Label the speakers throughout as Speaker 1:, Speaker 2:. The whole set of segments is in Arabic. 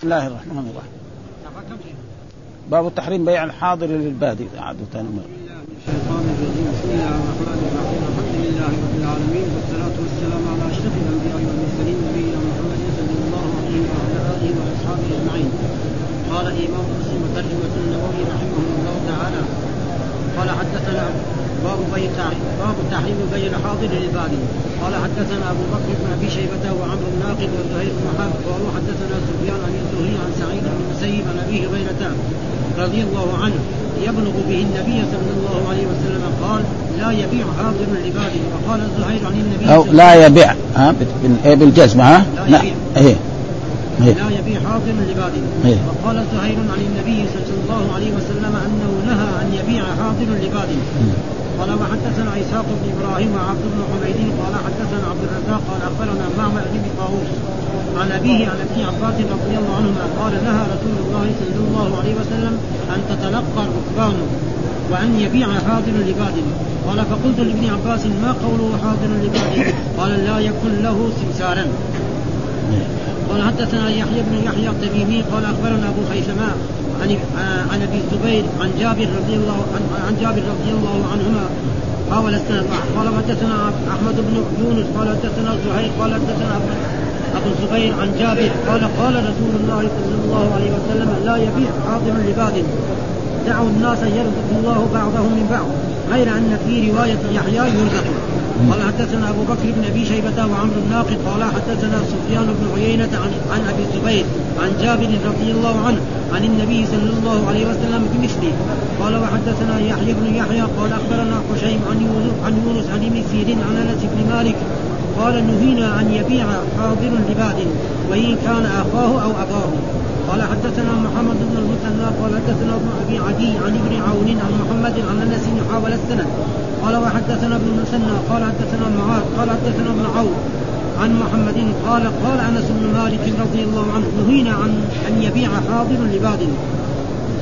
Speaker 1: بسم الله الرحمن الرحيم. باب تحريم بيع الحاضر للبادي. عادة مرة
Speaker 2: الشيطان الرجيم بسم الله الرحمن الرحيم. الحمد لله رب العالمين. والصلاة والسلام على أشرف الأنبياء والمرسلين نبينا محمد صلى الله عليه وعلى آله وأصحابه أجمعين. قال الإمام مسلم ترجمة النووي رحمه الله تعالى قال حدثنا باب بيع باب تحريم بيع الحاضر للبادي قال حدثنا أبو بكر بن أبي شيبة وعمرو الناقد وزهير بن حرب. قالوا حدثنا سفيان عن الزهري عن سعيد بن المسيب عن ابي هريرة رضي الله عنه يبلغ به النبي صلى الله عليه وسلم قال لا يبيع حاضر لعباده وقال الزهير عن النبي
Speaker 1: أو لا يبيع ها؟ إيه، بالجزم ها؟
Speaker 2: لا يبيع.
Speaker 1: إيه.
Speaker 2: إيه. لا يبيع حاضر لعباده إيه. وقال زهير عن النبي صلى الله عليه وسلم أنه نهى أن يبيع حاضر لعباده قال وحدثنا إسحاق بن إبراهيم وعبد بن حميد. قال حدثنا عبد الرزاق. قال أخبرنا معمر بن طاووس. عن أبيه عن ابن عباس رضي الله عنهما قال نهى رسول الله صلى الله عليه وسلم أن تتلقى الركبان وأن يبيع حاضر لباد قال فقلت لابن عباس ما قوله حاضر لباد قال لا يكن له سمسارا. قال حدثنا يحيى بن يحيى التميمي قال أخبرنا أبو خيثمة عن عن أبي الزبير عن جابر رضي الله عن, عن جابر رضي الله عنهما حاول السند قال حدثنا أحمد بن يونس قال حدثنا زهير قال حدثنا ابو الزبير عن جابر قال قال رسول الله صلى الله عليه وسلم لا يبيع حاضر لباد دعوا الناس يرزق الله بعضهم من بعض غير أن في رواية يحيى يرزق قال حدثنا أبو بكر بن أبي شيبة وعمرو الناقد قال حدثنا سفيان بن عيينة عن عن أبي الزبير عن جابر رضي الله عنه عن النبي صلى الله عليه وسلم بمثله. قال وحدثنا يحيى بن يحيى قال أخبرنا حشيم عن يونس عن يونس عن ابن سيرين عن أنس بن مالك قال نهينا أن يبيع حاضر لباد وإن كان أخاه أو أباه. قال حدثنا محمد بن المثنى قال حدثنا ابن أبي عدي عن ابن عون عن محمد عن أنس حاول السند. قال وحدثنا ابن المثنى قال حدثنا معاذ قال حدثنا ابن عون عن محمد قال قال أنس بن مالك رضي الله عنه نهينا عن أن يبيع حاضر لباد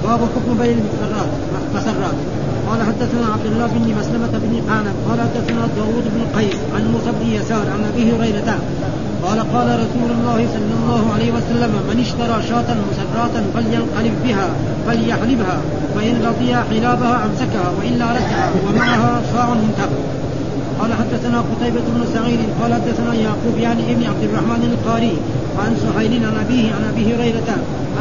Speaker 2: باب حكم بين المسرات مسرات. قال حدثنا عبد الله بن مسلمة بن قعنب قال حدثنا داوود بن قيس عن موسى بن يسار عن أبي هريرة قال قال رسول الله صلى الله عليه وسلم من اشترى شاة مسراة فلينقلب بها فليحلبها فإن رضي حلابها أمسكها وإلا ردها ومعها صاع من قال حدثنا قتيبة بن سعيد قال حدثنا يعقوب يعني ابن عبد الرحمن القاري عن سهيل عن أبيه عن أبي هريرة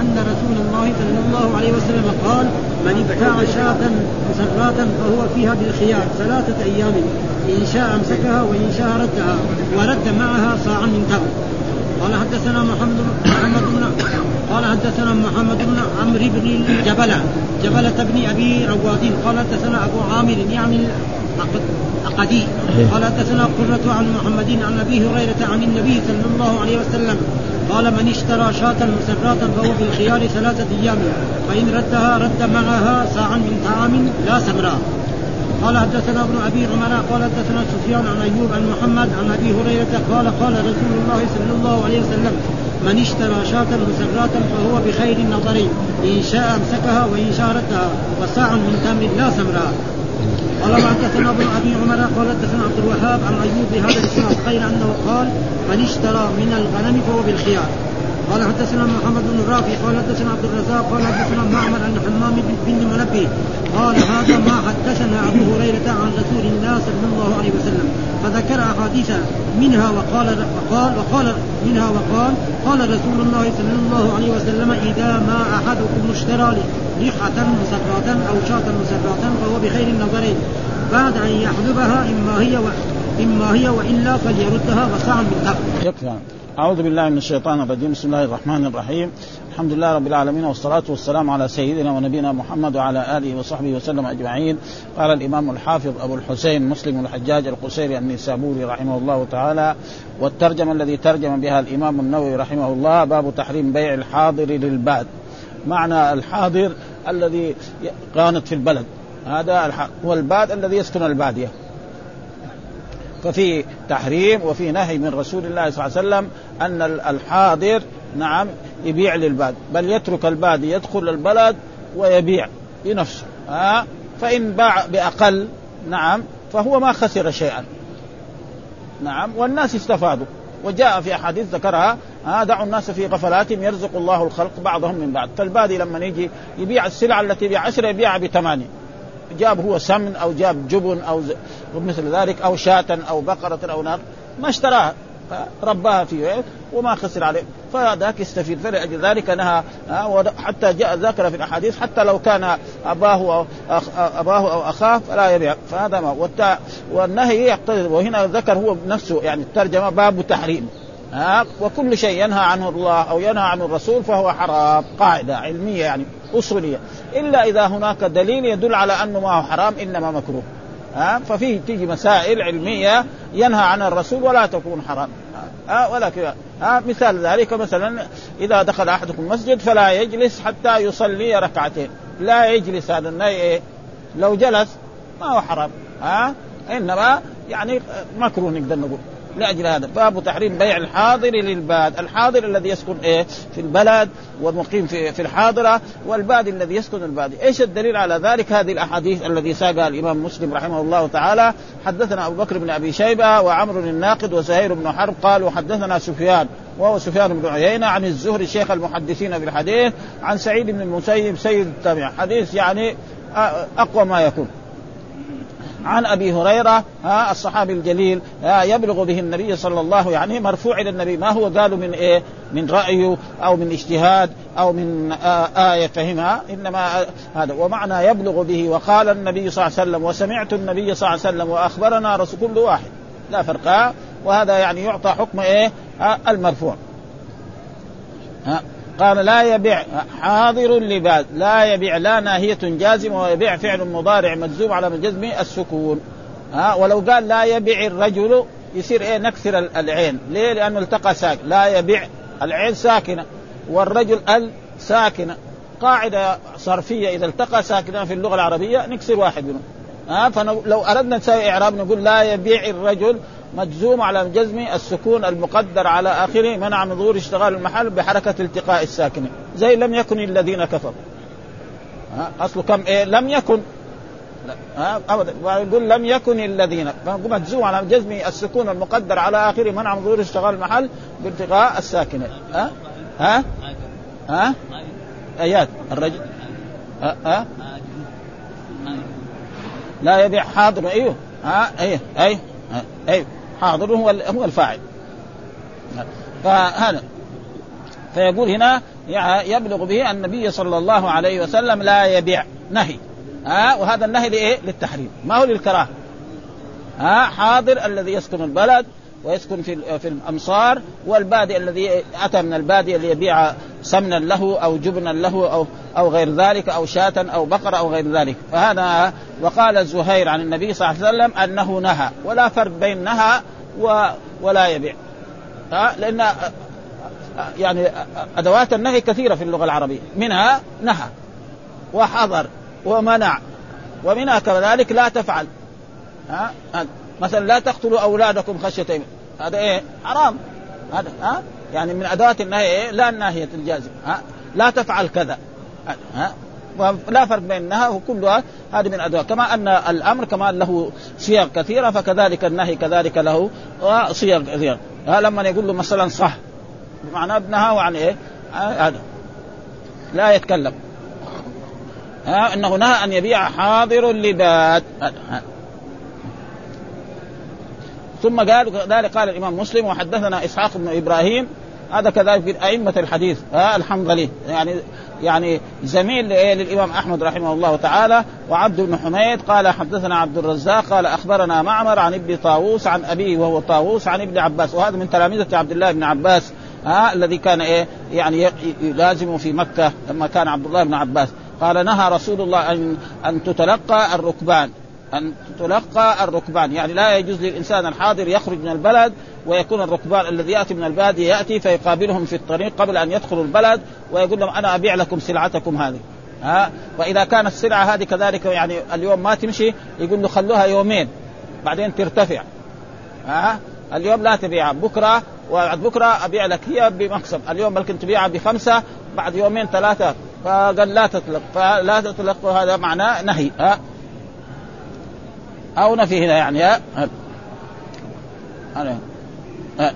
Speaker 2: أن رسول الله صلى الله عليه وسلم قال من ابتاع شاة مسراة فهو فيها بالخيار ثلاثة أيام إن شاء أمسكها وإن شاء ردها ورد معها صاعا من تمر قال حدثنا محمد محمد بن قال حدثنا محمد بن عمرو بن جبلة جبلة بن أبي رواد قال حدثنا أبو عامر يعني عقدي إيه. قال حدثنا قرة عن محمد عن أبي هريرة عن النبي صلى الله عليه وسلم. قال من اشترى شاة مسراة فهو بالخيار ثلاثة أيام. فإن ردها رد معها ساعا من طعام لا سمراء قال حدثنا ابن أبي عمر. قال حدثنا سفيان عن أيوب عن محمد عن أبي هريرة. قال قال رسول الله صلى الله عليه وسلم من اشترى شاة مسراة فهو بخير النظرين إن شاء أمسكها وإن شاء ردها وساع من تمر لا سمراء قال وحدثنا ابن أبي عمر قال حدثنا عبد الوهاب عن أيوب بهذا الإسناد غير أنه قال من اشترى من الغنم فهو بالخيار. قال حدثنا محمد بن الرافي قال حدثنا عبد الرزاق قال حدثنا معمر عن حمام بن منبه قال هذا ما حدثنا أبو هريرة عن رسول الله صلى الله عليه وسلم. فذكر أحاديث منها وقال وقال وقال منها وقال قال رسول الله صلى الله عليه وسلم إذا ما أحدكم اشترى لحة مسراة أو شاة مسراة فهو بخير النظرين. بعد أن يحذبها إما هي و... إما هي وإلا فليردها من
Speaker 1: يكفي أعوذ بالله من الشيطان الرجيم. بسم الله الرحمن الرحيم. الحمد لله رب العالمين والصلاة والسلام على سيدنا ونبينا محمد وعلى آله وصحبه وسلم أجمعين. قال الإمام الحافظ أبو الحسين مسلم الحجاج القسيري النسابوري رحمه الله تعالى. والترجمة الذي ترجم بها الإمام النووي رحمه الله باب تحريم بيع الحاضر للباد معنى الحاضر الذي كانت في البلد. هذا هو الباد الذي يسكن البادية. ففي تحريم وفي نهي من رسول الله صلى الله عليه وسلم أن الحاضر نعم يبيع للباد. بل يترك البادي يدخل البلد ويبيع بنفسه ها؟ فإن باع بأقل نعم فهو ما خسر شيئا. نعم والناس استفادوا. وجاء في أحاديث ذكرها ها دعوا الناس في غفلاتهم يرزق الله الخلق بعضهم من بعض. فالبادي لما يجي يبيع السلعه التي بعشرة يبيعها بثمانية. جاب هو سمن أو جاب جبن أو مثل ذلك أو شاة أو بقرة أو نار ما اشتراها رباها فيه وما خسر عليه. فذاك يستفيد فلأجل ذلك نهى حتى جاء ذكر في الأحاديث حتى لو كان أباه أو أباه أو أخاه فلا يبيع. فهذا ما والنهي يقتضي وهنا ذكر هو بنفسه يعني الترجمة باب تحريم وكل شيء ينهى عنه الله أو ينهى عنه الرسول فهو حرام قاعدة علمية يعني. أصولية. إلا إذا هناك دليل يدل على انه ما هو حرام إنما مكروه. ها؟ ففيه تيجي مسائل علمية ينهى عنها الرسول ولا تكون حرام. ها؟ ولا كذا ها؟ مثال ذلك مثلا إذا دخل أحدكم المسجد فلا يجلس حتى يصلي ركعتين. لا يجلس هذا النهي إيه؟ لو جلس ما هو حرام. ها؟ إنما يعني مكروه نقدر نقول. لاجل هذا. باب تحريم بيع الحاضر للباد، الحاضر الذي يسكن إيه؟ في البلد والمقيم في في الحاضرة والباد الذي يسكن البادي، إيش الدليل على ذلك؟ هذه الأحاديث الذي ساقها الإمام مسلم رحمه الله تعالى، حدثنا أبو بكر بن أبي شيبة وعمر الناقد وزهير بن حرب قال وحدثنا سفيان وهو سفيان بن عيينة عن الزهري شيخ المحدثين في الحديث عن سعيد بن المسيب سيد التابع. حديث يعني أقوى ما يكون. عن أبي هريرة ها الصحابي الجليل ها يبلغ به النبي صلى الله يعني مرفوع إلى النبي ما هو؟ قالوا من إيه؟ من رايه أو من اجتهاد أو من آية فهمها إنما هذا. ومعنى يبلغ به وقال النبي صلى الله عليه وسلم وسمعت النبي صلى الله عليه وسلم وأخبرنا رسول كل واحد. لا فرق وهذا يعني يعطى حكم إيه؟ المرفوع. ها قال لا يبيع حاضر لباد لا يبيع لا ناهية جازمة ويبيع فعل مضارع مجزوم على الجزم السكون. ها ولو قال لا يبيع الرجل يصير إيه نكسر العين. ليه؟ لأنه التقى ساكن. لا يبيع العين ساكنة والرجل ال ساكنة. قاعدة صرفية إذا التقى ساكنه في اللغة العربية نكسر واحد منهم. ها فلو أردنا نسوي إعراب نقول لا يبيع الرجل مجزوم على جزم السكون المقدر على آخره منع من ظهور اشتغال المحل بحركة التقاء الساكنة. زي لم يكن الذين كفروا. أصله كم؟ إيه لم يكن. ها؟ ابدا. يقول لم يكن الذين. مجزوم على جزم السكون المقدر على آخره منع من ظهور اشتغال المحل بالتقاء الساكنة. ها؟ ها؟ ها؟ آيات. الرجل. ها, ها؟ لا يبيع حاضر. أيوه. ها؟ أيوه. أيوه. أيوه. حاضر هو هو الفاعل. فهذا. فيقول هنا يبلغ به النبي صلى الله عليه وسلم لا يبيع نهي. ها وهذا النهي لإيه؟ للتحريم. ما هو للكراهة؟ ها حاضر الذي يسكن البلد ويسكن في في الأمصار والبادي الذي أتى من الباديه ليبيع سمنا له أو جبنا له أو أو غير ذلك أو شاة أو بقرة أو غير ذلك. فهذا وقال زهير عن النبي صلى الله عليه وسلم أنه نهى ولا فرق بين نهى و ولا يبيع. ها؟ لأن يعني أدوات النهي كثيرة في اللغة العربية. منها نهى وحضر ومنع ومنها كذلك لا تفعل. ها؟ مثلا لا تقتلوا أولادكم خشية هذا إيه؟ حرام. هذا ها؟ يعني من أدوات النهي إيه؟ لا الناهيه الجازم ها؟ لا تفعل كذا ها؟ لا فرق بين النهي وكلها هذه من أدوات. كما أن الأمر كمان له صيغ كثيرة فكذلك النهي كذلك له صيغ كثيرة. ها؟ لما يقول له مثلا صح بمعنى نهاه عن إيه؟ هذا. لا يتكلم. ها؟ إنه نهى أن يبيع حاضر لباد ثم قال ذلك قال الإمام مسلم وحدثنا إسحاق بن إبراهيم. هذا كذلك من أئمة الحديث. ها الحنظلي. يعني يعني زميل للإمام أحمد رحمه الله تعالى. وعبد بن حميد قال حدثنا عبد الرزاق قال أخبرنا معمر عن ابن طاووس عن أبيه وهو طاووس عن ابن عباس. وهذا من تلامذه عبد الله بن عباس ها الذي كان إيه يعني يلازم في مكة لما كان عبد الله بن عباس. قال نهى رسول الله ان أن تتلقى الركبان. أن تلقى الركبان. يعني لا يجوز للإنسان الحاضر يخرج من البلد ويكون الركبان الذي يأتي من البادية يأتي فيقابلهم في الطريق قبل أن يدخلوا البلد ويقول لهم أنا أبيع لكم سلعتكم هذه. ها؟ وإذا كانت السلعة هذه كذلك يعني اليوم ما تمشي يقول له خلوها يومين بعدين ترتفع. ها؟ اليوم لا تبيعها بكرة وبعد بكرة أبيع لك. هي بمكسب اليوم ممكن تبيعها بخمسة بعد يومين ثلاثة فقال لا تطلق فلا تطلق هذا معناه نهي. ها؟ أو نفي هنا يعني. ها آه. قال آه.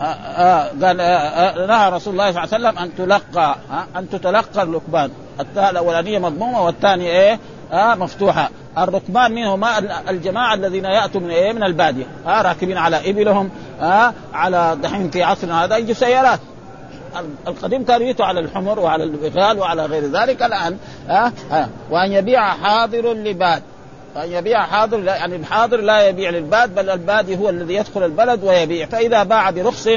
Speaker 1: آه. نهى رسول الله صلى الله عليه وسلم أن تلقى أن تتلقى الركبان التاء الأولانية مضمومة والثانية إيه؟ آه. مفتوحة. الركبان منهم الجماعة الذين يأتوا من إيه؟ من البادية. آه. راكبين على إبلهم آه. على دحين في عصرنا هذا يجي سيارات. القديم كانوا يتوا على الحمر وعلى البغال وعلى غير ذلك. الآن آه. آه. وأن يبيع حاضر لباد. أن يبيع حاضر لا يعني الحاضر لا يبيع للباد بل البادي هو الذي يدخل البلد ويبيع. فإذا باع برخص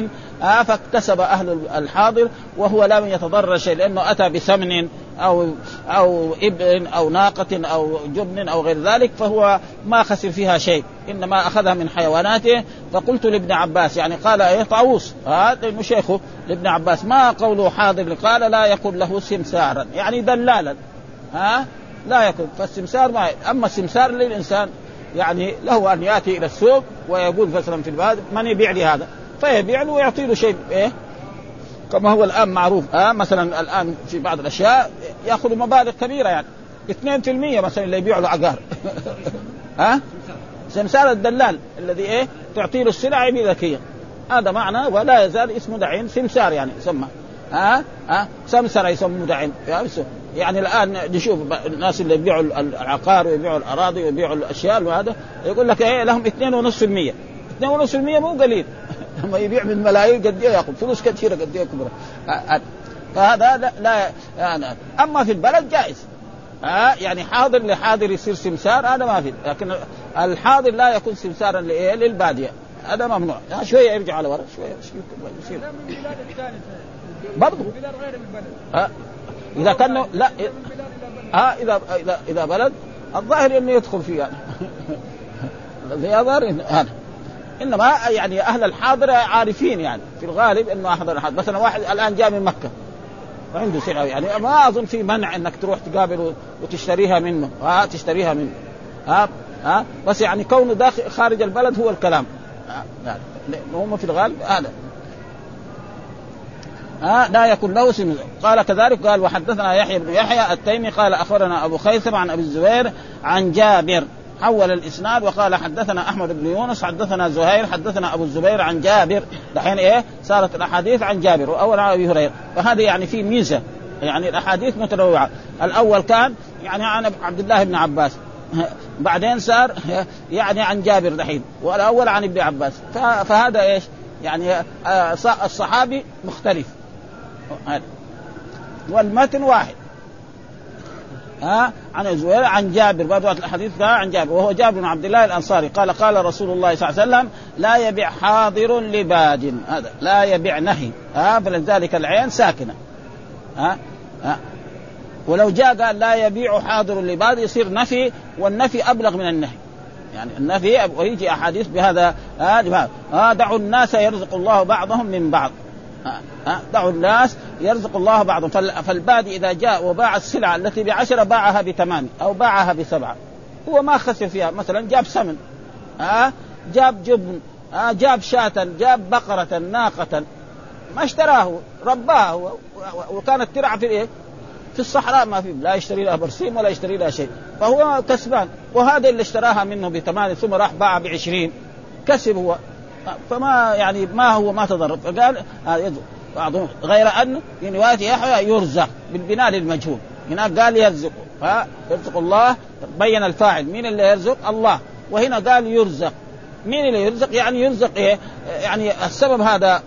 Speaker 1: آه فاكتسب أهل الحاضر وهو لم يتضرر شيء لأنه أتى بثمن أو أو إبل أو ناقة أو جبن أو غير ذلك فهو ما خسر فيها شيء إنما أخذها من حيواناته. فقلت لابن عباس يعني قال إيه طاووس. هذا آه شيخه لابن عباس. ما قوله حاضر؟ قال لا يكون له سمسارا يعني دلالا. ها لا يكون. فالسمسار ما أما السمسار للإنسان يعني له أن يأتي إلى السوق ويقول مثلا في البلد من يبيع لي هذا؟ فيبيع له ويعطي له شيء إيه؟ كما هو الآن معروف آه مثلا الآن في بعض الأشياء يأخذ مبالغ كبيرة يعني 2% مثلا اللي يبيع له عقار. ها؟ آه؟ سمسار الدلال الذي إيه؟ تعطي له السلع بذكيه هذا معنى ولا يزال اسمه دعين سمسار يعني يسمى. ها؟ ها؟ سمسره يسموه دعين يعني الآن نشوف الناس اللي يبيعوا العقار ويبيعوا الأراضي ويبيعوا الأشياء وهذا يقول لك إيه لهم 2.5% 2.5% مو قليل. لما يبيع من ملايين قد إيه ياخذ فلوس كثيرة قد إيه كبرى. فهذا لا, لا يعني أما في البلد جائز. ها؟ يعني حاضر لحاضر يصير سمسار هذا ما في. لكن الحاضر لا يكون سمسارا لإيه؟ للبادية. هذا ممنوع. شوية يرجع على ورا شوية يصير برضه ها؟ إذا كان لا ها؟ إذا إذا إذا بلد الظاهر إنه يدخل فيه يعني. الظاهر هذا. إنما يعني أهل الحاضر عارفين يعني. في الغالب إنه احضر الحاضر مثلا واحد الآن جاء من مكة. وعنده سلعة يعني. ما أظن في منع إنك تروح تقابله وتشتريها منه. ها؟ تشتريها منه. ها؟ ها؟ بس يعني كونه داخل خارج البلد هو الكلام. ها؟ هم في الغالب. هذا. ها لا يكون له سن قال كذلك قال وحدثنا يحيى بن يحيى التيمي قال أخبرنا أبو خيثم عن أبي الزبير عن جابر. حول الإسناد وقال حدثنا أحمد بن يونس حدثنا زهير حدثنا أبو الزبير عن جابر. دحين إيه؟ صارت الأحاديث عن جابر وأول عن أبي هريرة. فهذه يعني في ميزة يعني الأحاديث متنوعة. الأول كان يعني عن عبد الله بن عباس. بعدين صار يعني عن جابر دحين والأول عن ابن عباس. فهذا إيش؟ يعني آه، الصحابي مختلف. والمتن واحد. ها؟ عن الزبير عن جابر. برضه الحديث عن جابر. وهو جابر بن عبد الله الأنصاري. قال قال رسول الله صلى الله عليه وسلم لا يبيع حاضر لباد. هذا لا يبيع نهي. ها؟ فلذلك العين ساكنة. ها؟ ها؟ ولو جاء قال لا يبيع حاضر لباد. يصير نفي والنفي أبلغ من النهي. يعني النفي ويجي أحاديث بهذا ها؟ دعوا الناس يرزق الله بعضهم من بعض. دعوا الناس يرزق الله بعضهم. فالبادي إذا جاء وباع السلعه التي بعشرة باعها بثمان أو باعها بسبعة. هو ما خسر فيها. مثلا جاب سمن ها جاب جبن ها جاب شاة جاب بقرة ناقة ما اشتراه رباه وكانت ترعى في إيه؟ في الصحراء. ما في لا يشتري لها برسيم ولا يشتري لها شيء. فهو كسبان. وهذا اللي اشتراها منه بثمانية ثم راح باع بعشرين. كسب هو. فما يعني ما هو ما تضرر فقال بعضهم غير أن في رواية يحيى يرزق بالبناء للمجهول. هناك قال يرزق ها يرزق الله بين الفاعل مين اللي يرزق؟ الله. وهنا قال يرزق. مين اللي يرزق؟ يعني يرزق إيه؟ يعني السبب هذا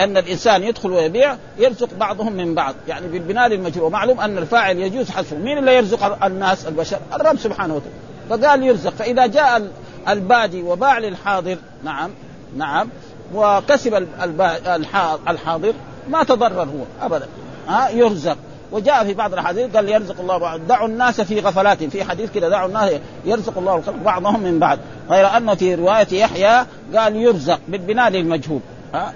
Speaker 1: أن الإنسان يدخل ويبيع يرزق بعضهم من بعض. يعني بالبناء للمجهول. ومعلوم أن الفاعل يجوز حذفه. مين اللي يرزق الناس البشر؟ الرب سبحانه وتعالى. فقال يرزق. فإذا جاء البادي وباع للحاضر نعم نعم. وكسب الحاضر. ما تضرر هو ابدا. ها يرزق. وجاء في بعض الأحاديث قال يرزق الله بعض. دعوا الناس في غفلات. في حديث كذا دعوا الناس يرزق الله بعضهم من بعض. غير أنه في رواية يحيى قال يرزق بالبناء للمجهول. ها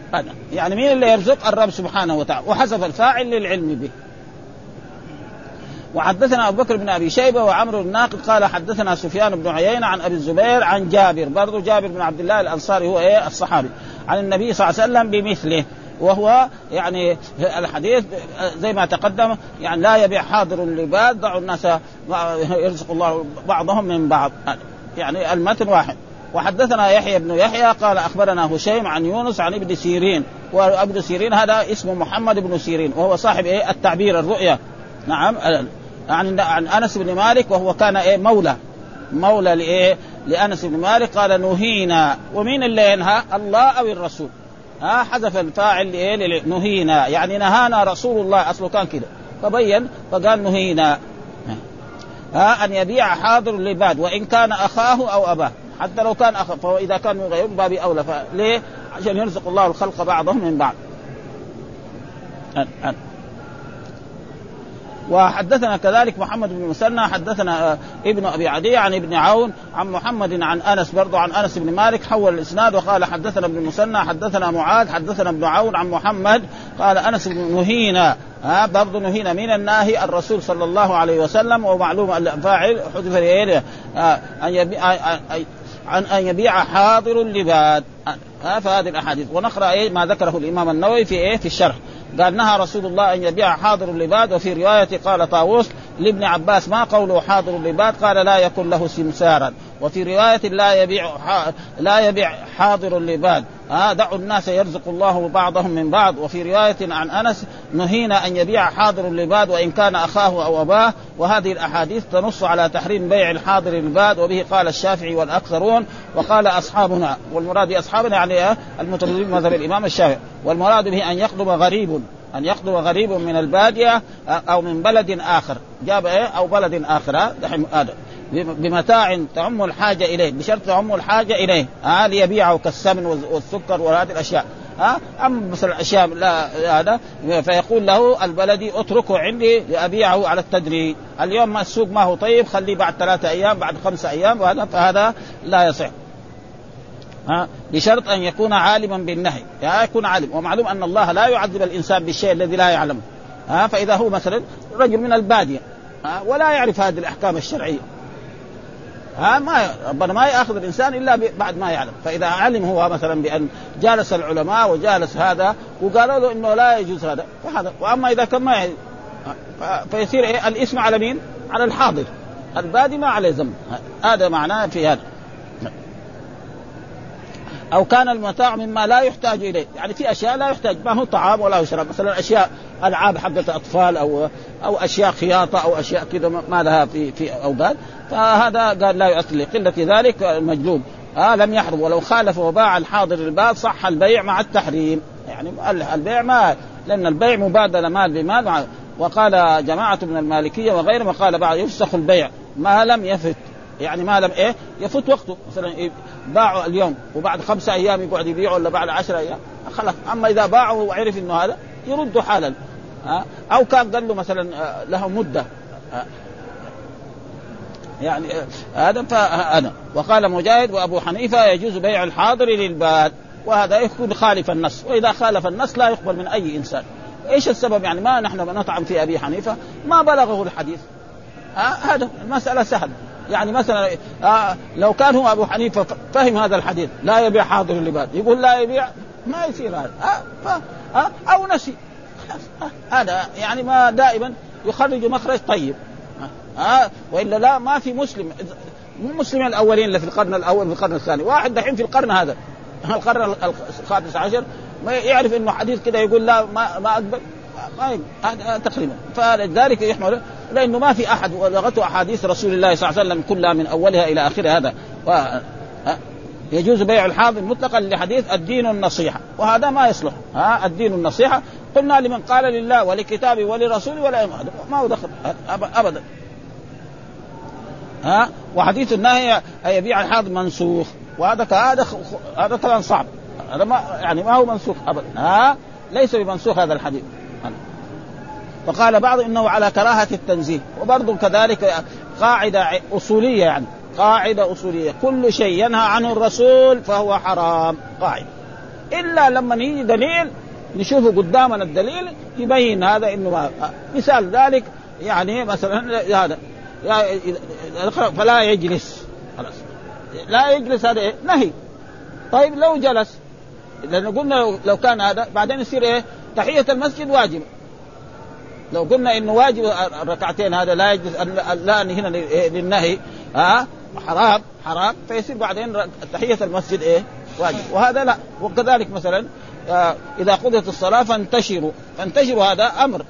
Speaker 1: يعني مين اللي يرزق؟ الرب سبحانه وتعالى. وحذف الفاعل للعلم به. وحدثنا أبو بكر بن أبي شيبة وعمرو الناقد قال حدثنا سفيان بن عيينة عن أبي الزبير عن جابر. برضه جابر بن عبد الله الأنصاري هو إيه؟ الصحابي. عن النبي صلى الله عليه وسلم بمثله. وهو يعني الحديث زي ما تقدم يعني لا يبيع حاضر لباد ضعوا الناس يرزق الله بعضهم من بعض. يعني المتن واحد. وحدثنا يحيى بن يحيى قال أخبرنا هشيم عن يونس عن ابن سيرين. وابن سيرين هذا اسمه محمد بن سيرين. وهو صاحب إيه؟ التعبير الرؤيا. نعم. عن عن انس بن مالك وهو كان إيه مولى مولى لإيه؟ لأنس بن مالك قال نهينا ومين اللي ينهى؟ الله أو الرسول ها حذف الفاعل لإيه؟ نهينا يعني نهانا رسول الله أصله كان كده فبين فقال نهينا ها أن يبيع حاضر للعباد وإن كان أخاه أو أباه حتى لو كان أخ فاذا كان من غيره باب أولى فليه؟ عشان يرزق الله الخلق بعضهم من بعض. أن أن. وحدثنا كذلك محمد بن مسنى حدثنا آه، ابن أبي عدي عن ابن عون عن محمد عن أنس برضه عن أنس بن مالك حول الإسناد وقال حدثنا ابن مسنى حدثنا معاذ حدثنا ابن عون عن محمد قال أنس بن نهينا ها برضه نهينا من الناهي الرسول صلى الله عليه وسلم ومعلوم الفاعل حذف آه، أن عن ان يبيع حاضر لباد فهذه الأحاديث. ونقرأ إيه؟ ما ذكره الإمام النووي في إيه؟ في الشرح. قال نهى رسول الله أن يبيع حاضر اللباد وفي رواية قال طاووس لابن عباس ما قوله حاضر اللباد؟ قال لا يكن له سمسارا. وفي رواية لا يبيع لا يبيع حاضر اللباد آه دعوا الناس يرزق الله بعضهم من بعض. وفي رواية عن أنس نهينا أن يبيع حاضر اللباد وإن كان أخاه أو أباه. وهذه الأحاديث تنص على تحريم بيع الحاضر اللباد وبه قال الشافعي والأكثرون. وقال أصحابنا والمراد أصحابنا يعني المتمذهبين مذهب الإمام الشافعي. والمراد به أن يقدم غريب أن يقدم غريب من البادية أو من بلد آخر. جاب إيه؟ أو بلد آخر. هذا بمتاع تعم الحاجة إليه بشرط تعم الحاجة إليه. ها آه ليبيعه كالسمن والسكر وهذه الأشياء. ها آه اما مثلا اشياء لا هذا. فيقول له البلدي اتركه عندي لأبيعه على التدريج. اليوم ما السوق ما هو طيب خليه بعد ثلاثة أيام بعد خمسة أيام وهذا فهذا لا يصح. ها بشرط أن يكون عالما بالنهي. يعني يكون عالم. ومعلوم أن الله لا يعذب الإنسان بالشيء الذي لا يعلمه. ها فإذا هو مثلا رجل من البادية. ولا يعرف هذه الأحكام الشرعية. ها ما ربنا ما يأخذ الإنسان إلا بعد ما يعلم. فإذا علم هو مثلا بأن جالس العلماء وجالس هذا وقالوا له إنه لا يجوز هذا فهذا وأما إذا كان ما فيصير إيه؟ الاسم على مين؟ على الحاضر. البادي ما عليه ذنب. هذا معناه في هذا. أو كان المتاع مما لا يحتاج إليه، يعني في أشياء لا يحتاج. ما هو طعام ولا شراب، مثلا أشياء ألعاب حقت أطفال أو أو أشياء خياطة أو أشياء كذا ما لها في في أوقات، فهذا قال لا يؤثر لقله ذلك المجلوب آه لم يحرم. ولو خالف وباع الحاضر الباب صح البيع مع التحريم. يعني البيع ما لأن البيع مبادلة مال بمال. وقال جماعة من المالكية وغيرهم وقال بعد يفسخ البيع. ما لم يفت. يعني ما لم إيه؟ يفوت وقته. مثلا إيه باعوا اليوم وبعد خمسة أيام يقعد يبيعوا ولا بعد عشرة أيام. خلاص. أما إذا باعوا وعرف إنه هذا يرد حالا. أو كان قال له مثلا آه، له مدة. يعني هذا فأنا وقال مجاهد وأبو حنيفة يجوز بيع الحاضر للباد. وهذا يكون خالف النص. وإذا خالف النص لا يقبل من أي إنسان. إيش السبب؟ يعني ما نحن نطعن في أبي حنيفة. ما بلغه الحديث. آه هذا المساله سهلة. يعني مثلا آه لو كان هو أبو حنيفة فهم هذا الحديث. لا يبيع حاضر اللباد يقول لا يبيع ما يصير هذا. آه آه أو نسي. آه هذا يعني ما دائما يخرج مخرج طيب. ها؟ وإلا لا ما في مسلم مو المسلمين الأولين اللي في القرن الأول في القرن الثاني. واحد دحين في القرن هذا. القرن الخامس عشر. ما يعرف إنه حديث كده يقول لا ما ما أقبل. ما هذا تقريبا. فلذلك يحمل لأنه ما في أحد ولغته أحاديث رسول الله صلى الله عليه وسلم كلها من أولها إلى آخرها هذا. و... يجوز بيع الحاضر مطلقا لحديث الدين النصيحة. وهذا ما يصلح. ها؟ الدين النصيحة قلنا لمن قال لله ولكتابه ولرسوله ولا ما هو دخل. ابدا. ها؟ وحديث النهي يبيع الحاضر منسوخ. وهذا هذا هذا طبعا صعب. هذا ما يعني ما هو منسوخ ابدا. ها؟ ليس بمنسوخ هذا الحديث. وقال بعض إنه على كراهة التنزيه. وبرضه كذلك قاعدة أصولية يعني. قاعدة أصولية. كل شيء ينهى عنه الرسول فهو حرام. قاعدة. إلا لما يجي دليل نشوفه قدامنا الدليل يبين هذا إنه مثال ذلك يعني مثلا هذا. فلا يجلس. خلاص. لا يجلس هذا إيه؟ نهي. طيب لو جلس. لأن قلنا لو كان هذا بعدين يصير إيه؟ تحية المسجد واجبة لو قلنا إنه واجب الركعتين هذا لا يجلس لا هنا للنهي. ها؟ حرام حرام. فيصير بعدين تحية المسجد إيه؟ واجب. وهذا لا. وكذلك مثلا اذا قضيت الصلاة فانتشروا فانتشروا هذا أمر.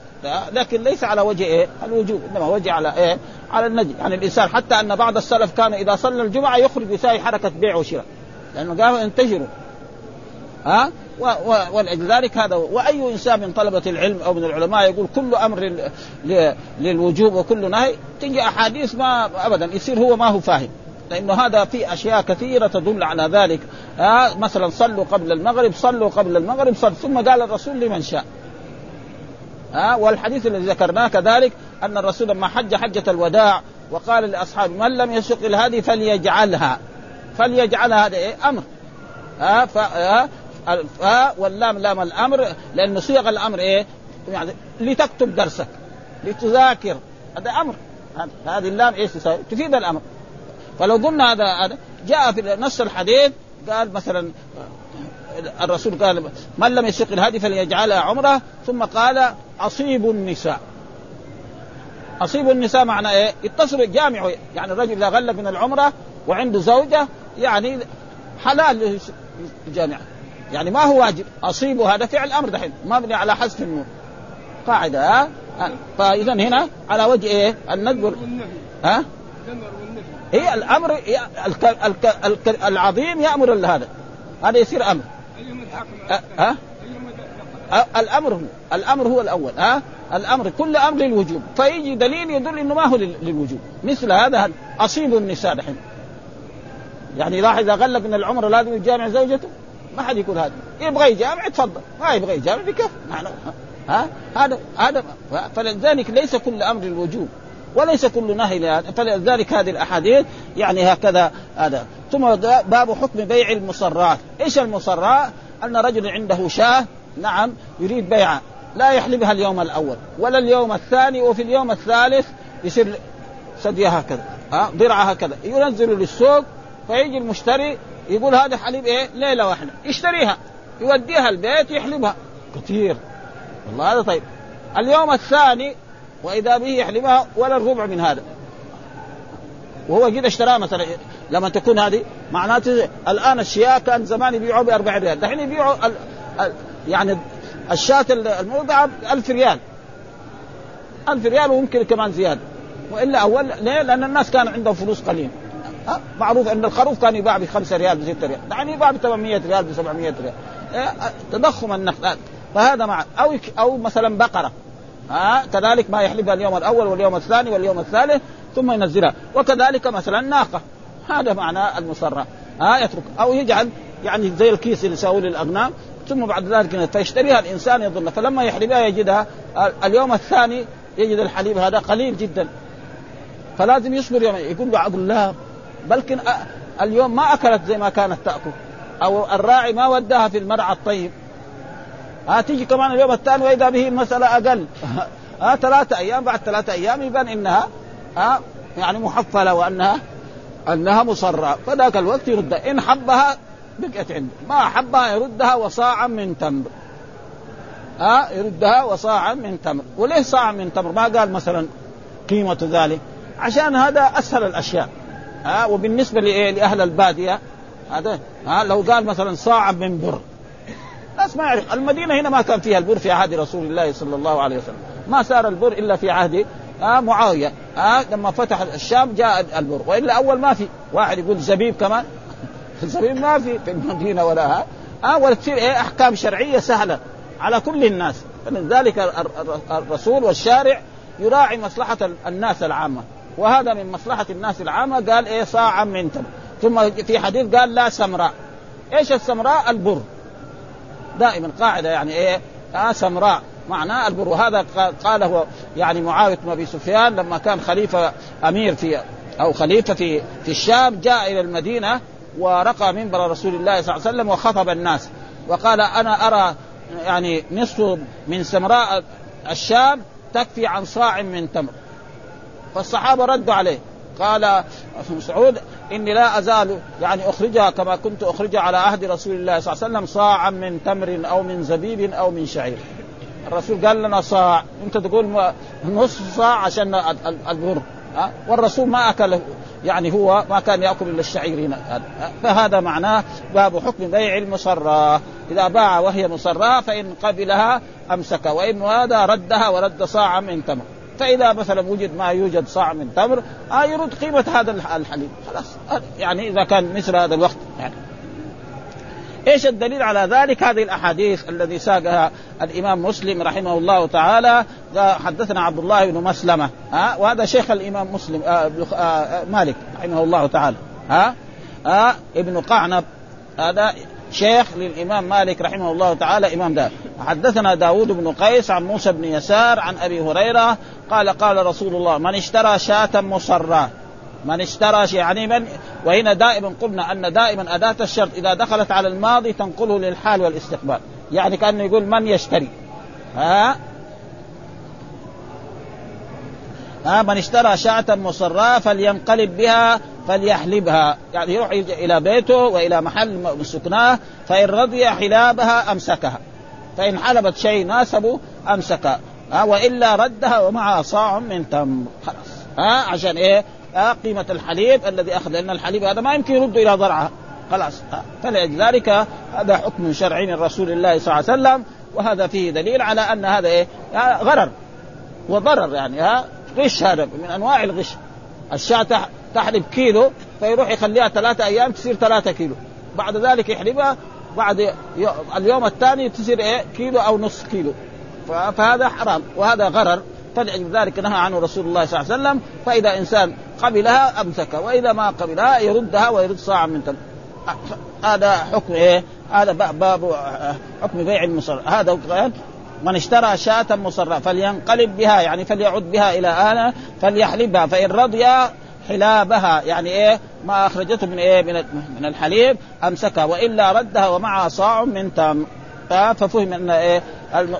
Speaker 1: لكن ليس على وجه إيه؟ الوجوب إنما وجه على إيه؟ على النجي يعني الإنسان. حتى أن بعض السلف كان إذا صلى الجمعة يخرج يساوي حركة بيع وشراء. لأنه قال انتشروا. ها؟ ولذلك هذا وأي إنسان من طلبة العلم أو من العلماء يقول كل أمر للوجوب وكل نهي تجي أحاديث ما ابدا يصير هو ما هو فاهم. لأنه هذا في أشياء كثيرة تدل على ذلك. آه مثلا صلوا قبل المغرب صلوا قبل المغرب صلوا ثم قال الرسول لمن شاء. آه والحديث الذي ذكرناه كذلك أن الرسول لما حج حجة الوداع وقال لأصحابه من لم يسق الهدي فليجعلها. فليجعلها هذا إيه؟ أمر. آه ف... آه آه واللام لام الأمر لأن صيغ الأمر إيه؟ يعني لتكتب درسك لتذاكر هذا أمر. هذه اللام إيش تفيد الأمر. فلو قلنا هذا هذا جاء في نص الحديث قال مثلا الرسول قال من لم يسق الهدي فليجعلها عمرة ثم قال أصيب النساء أصيب النساء معنى إيه؟ يتصلوا يجامعوا يعني الرجل إذا غلق من العمرة وعنده زوجة يعني حلال الجامعة يعني ما هو واجب اصيب هذا فعل أمر دحين مبني على حذف النور قاعدة ها فاذا هنا على وجه إيه؟ الندب ها؟ هي الأمر العظيم يأمر هذا. هذا يصير أمر. ها؟ الأمر هو الأمر هو الأول ها؟ الأمر كل أمر للوجوب. فيجي دليل يدل إنه ما هو للوجوب. مثل هذا أصيب النساء دحين. يعني لاحظ إذا غلق من العمر لازم يجامع زوجته ما حد يقول هذا. يبغى يجامع يتفضل ما يبغى يجامع بكيف ها؟ هذا هذا فلذلك ليس كل أمر الوجوب وليس كل نهي لهذا فلذلك هذه الأحاديث يعني هكذا هذا. ثم باب حكم بيع المصرات. إيش المصرات؟ أن رجل عنده شاة نعم يريد بيعها لا يحلبها اليوم الأول ولا اليوم الثاني وفي اليوم الثالث يصير ثديها هكذا ها ضرعها هكذا. ينزل للسوق فيجي المشتري يقول هذا حليب إيه؟ ليلة واحدة. يشتريها يوديها البيت يحلبها. كثير. والله هذا طيب. اليوم الثاني وإذا به يحلبها ولا الربع من هذا. وهو قد اشتراها مثلا لما تكون هذه معناته الآن الشياء كان زمان يبيعوا ب 4 ريال دحين يبيعوا يعني الشاة الموضعة 1000 ريال. 1000 ريال ويمكن كمان زيادة. وإلا أول ليه؟ لأن الناس كان عندهم فلوس قليل معروف إن الخروف كان يباع ب 5 ريال ب 6 ريال. دحين يباع ب 800 ريال ب 700 ريال. إيه؟ تضخم النقد. فهذا مع أو أو مثلا بقرة. ها؟ كذلك ما يحلبها اليوم الأول واليوم الثاني واليوم الثالث ثم ينزلها. وكذلك مثلا ناقة. هذا معنى المصرى ها؟ يترك. أو يجعل يعني زي الكيس اللي يساوي للأغنام. ثم بعد ذلك فيشتريها الإنسان يظن. فلما يحلبها يجدها. اليوم الثاني يجد الحليب هذا قليل جدا. فلازم يصبر يوم يقول له أقول لا. بلكن اليوم ما أكلت زي ما كانت تأكل. أو الراعي ما وداها في المرعى الطيب. ها تيجي كمان اليوم الثاني وإذا به المساله أقل. ها ثلاثة أيام بعد ثلاثة أيام يبان إنها ها يعني محفلة وأنها أنها مصرة. فذاك الوقت يردها إن حبها بقيت عنده ما حبها يردها وصاعا من تمر. ها يردها وصاعا من تمر. وليه صاع من تمر؟ ما قال مثلا قيمة ذلك. عشان هذا أسهل الأشياء. ها وبالنسبة لأهل البادية. هذا ها لو قال مثلا صاع من بر. الناس ما يعرف. المدينة هنا ما كان فيها البر في عهد رسول الله صلى الله عليه وسلم. ما صار البر إلا في عهد آه معاوية. آه لما فتح الشام جاء البر. وإلا أول ما في. واحد يقول زبيب كمان. الزبيب ما في في المدينة ولا ها. آه ولا تصير إيه أحكام شرعية سهلة على كل الناس. فلذلك الرسول والشارع يراعي مصلحة الناس العامة. وهذا من مصلحة الناس العامة. قال إيه صاعا من تمر. ثم في حديث قال لا سمراء. إيش السمراء؟ البر. دائما قاعدة يعني إيه؟ آه سمراء معناه البر وهذا قاله يعني معاوية بن أبي سفيان لما كان خليفة أمير في أو خليفة في في الشام جاء إلى المدينة ورقى منبر رسول الله صلى الله عليه وسلم وخطب الناس. وقال أنا أرى يعني نصف من سمراء الشام تكفي عن صاع من تمر. فالصحابة ردوا عليه. قال مسعود إني لا أزال يعني أخرجها كما كنت أخرجها على عهد رسول الله صلى الله عليه وسلم صاعا من تمر أو من زبيب أو من شعير. الرسول قال لنا صاع. أنت تقول نصف صاع عشان البر. والرسول ما اكل يعني هو ما كان يأكل إلا الشعير هنا فهذا معناه باب حكم بيع المصراه إذا باع وهي مصراه فإن قبلها أمسك. وإن هذا ردها ورد صاعا من تمر. فإذا مثلا وجد ما يوجد صاع من تمر آه يرد قيمة هذا الحليب. خلاص. يعني إذا كان مثل هذا الوقت يعني. إيش الدليل على ذلك؟ هذه الأحاديث الذي ساقها الإمام مسلم رحمه الله تعالى. حدثنا عبد الله بن مسلمة ها وهذا شيخ الإمام مسلم آه آه مالك رحمه الله تعالى ها آه ابن قعنب. هذا شيخ للإمام مالك رحمه الله تعالى إمام دار. حدثنا داود بن قيس عن موسى بن يسار عن أبي هريرة قال قال رسول الله من اشترى شاة مصرة. من اشترى يعني من وهنا دائما قلنا أن دائما أداة الشرط إذا دخلت على الماضي تنقله للحال والاستقبال. يعني كأنه يقول من يشتري؟ ها؟ ها؟ من اشترى شاة مصراه فلينقلب بها فليحلبها. يعني يروح إلى بيته وإلى محل سكناه فإن رضي حلابها أمسكها. فإن حلبت شيء ناسبه امسكها ها وإلا ردها ومعها صاع من تمر خلاص. ها عشان إيه؟ آه قيمة الحليب الذي أخذ لأن الحليب هذا ما يمكن يرد إلى ضرعها خلاص. آه فلذلك هذا حكم شرعي من رسول الله صلى الله عليه وسلم وهذا فيه دليل على أن هذا آه غرر. وضرر يعني ها غش هذا من أنواع الغش. الشاة تحلب كيلو فيروح يخليها ثلاثة أيام تصير ثلاثة كيلو. بعد ذلك يحلبها بعد اليوم الثاني تصير إيه؟ كيلو أو نصف كيلو. فهذا حرام. وهذا غرر. فلأجل ذلك نهى عنه رسول الله صلى الله عليه وسلم. فإذا إنسان قبلها أمسكها وإذا ما قبلها يردها ويرد صاعا من تمر هذا حكم إيه؟ هذا باب حكم بيع المصر هذا من اشترى شاة مصرة فلينقلب بها يعني فليعد بها إلى آن فليحلبها فإن رضي حلابها. يعني إيه؟ ما أخرجته من إيه؟ من من الحليب أمسكها. وإلا ردها ومعها صاع من تمر. ففهم أن إيه؟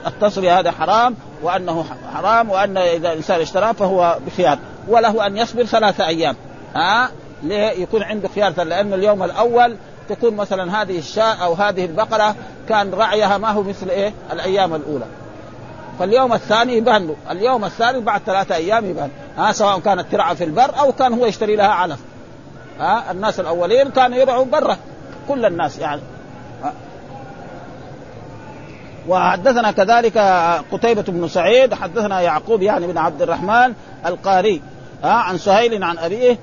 Speaker 1: التصرية هذا حرام وأنه حرام وأن إذا الإنسان اشترى فهو بخيار وله أن يصبر ثلاثة أيام. ها؟ ليه؟ يكون عنده خيار لأن اليوم الأول تكون مثلا هذه الشاة أو هذه البقرة كان رعيها ما هو مثل إيه؟ الأيام الأولى. فاليوم الثاني يبان له اليوم الثاني بعد ثلاثة أيام يبان ها؟ سواء كانت ترعى في البر أو كان هو يشتري لها علف. ها؟ الناس الأولين كانوا يرعوا برا كل الناس يعني. وحدثنا كذلك قتيبة بن سعيد حدثنا يعقوب يعني بن عبد الرحمن القاري عن سهيل عن أبيه